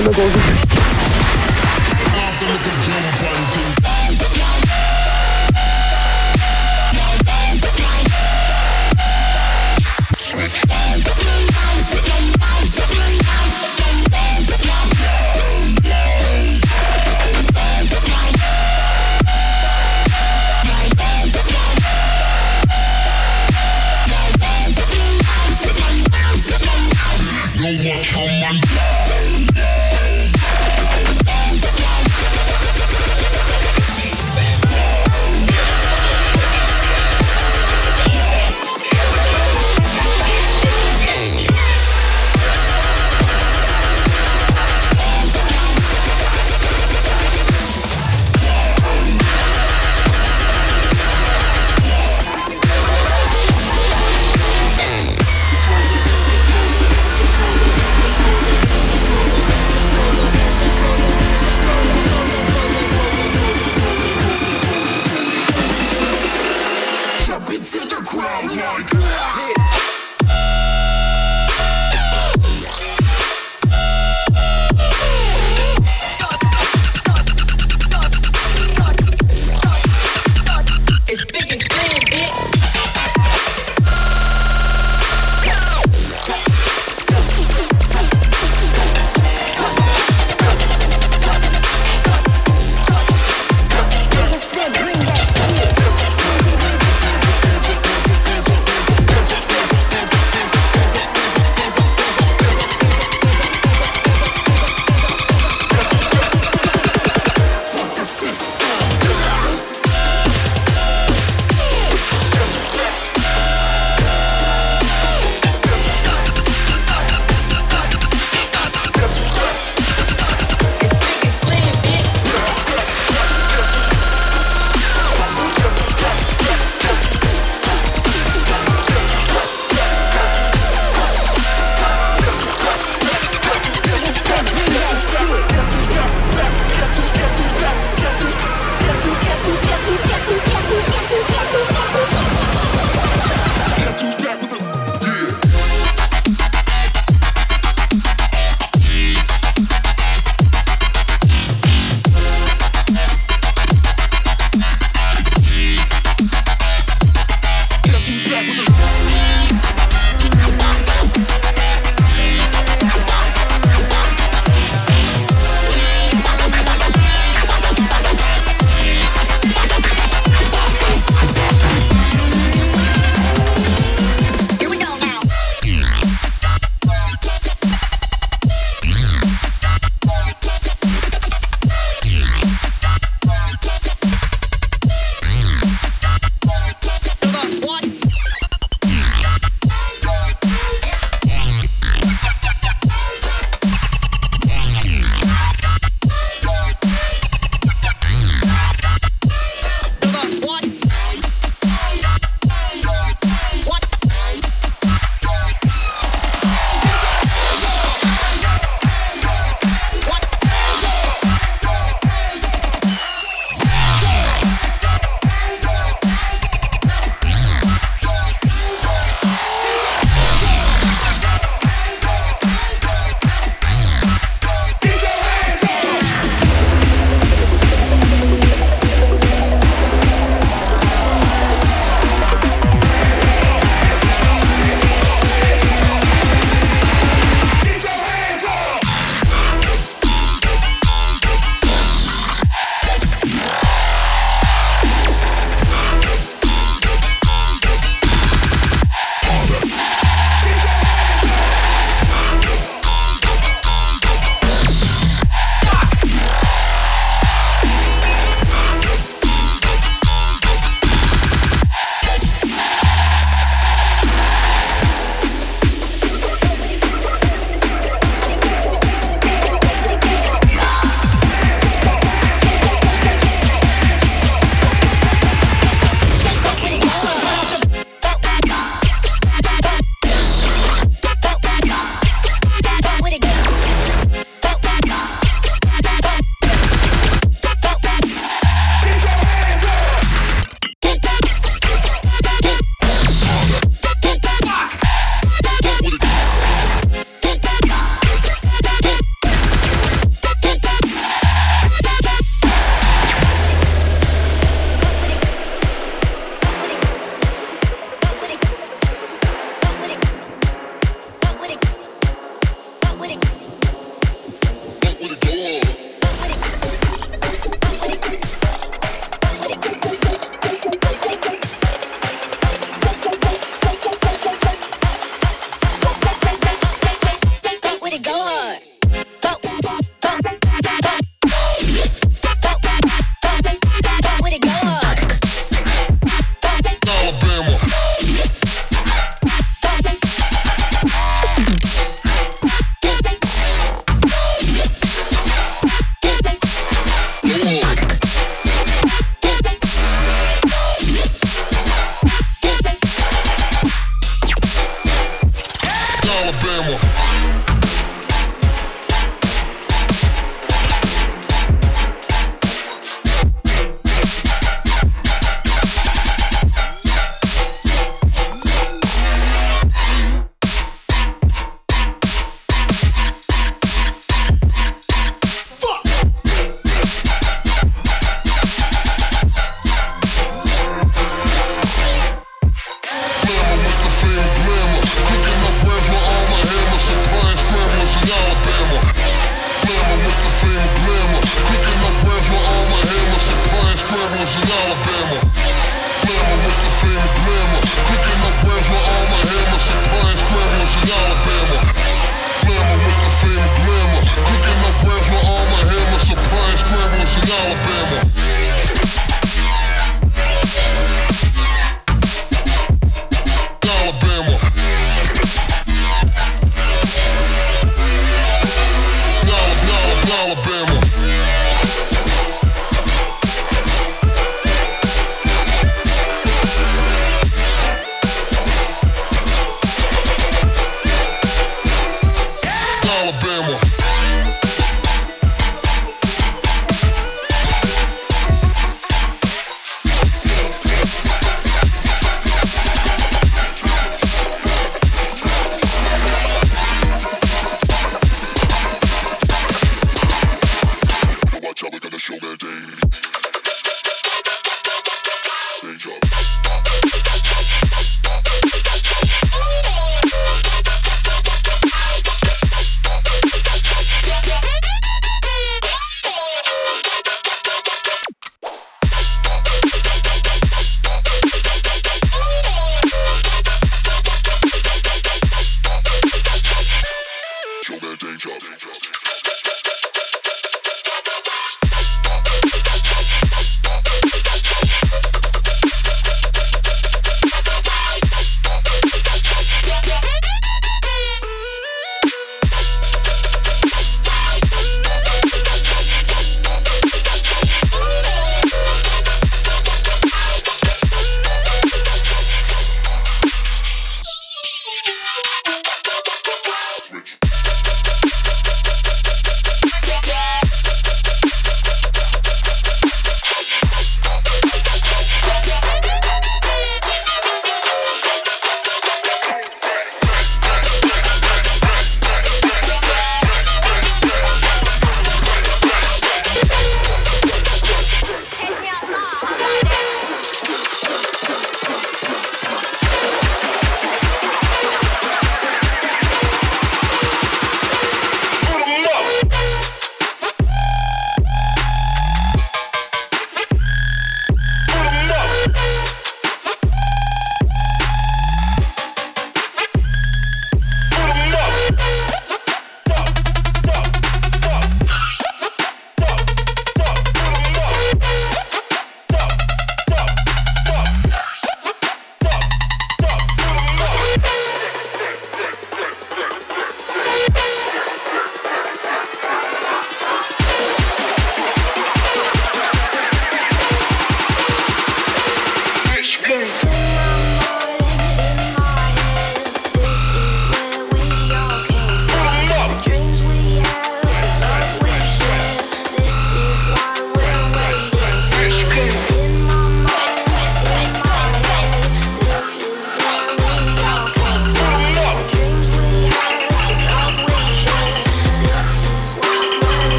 know what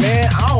Man. I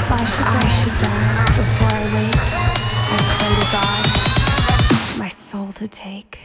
If I should die, should die before I wake. I pray to God my soul to take.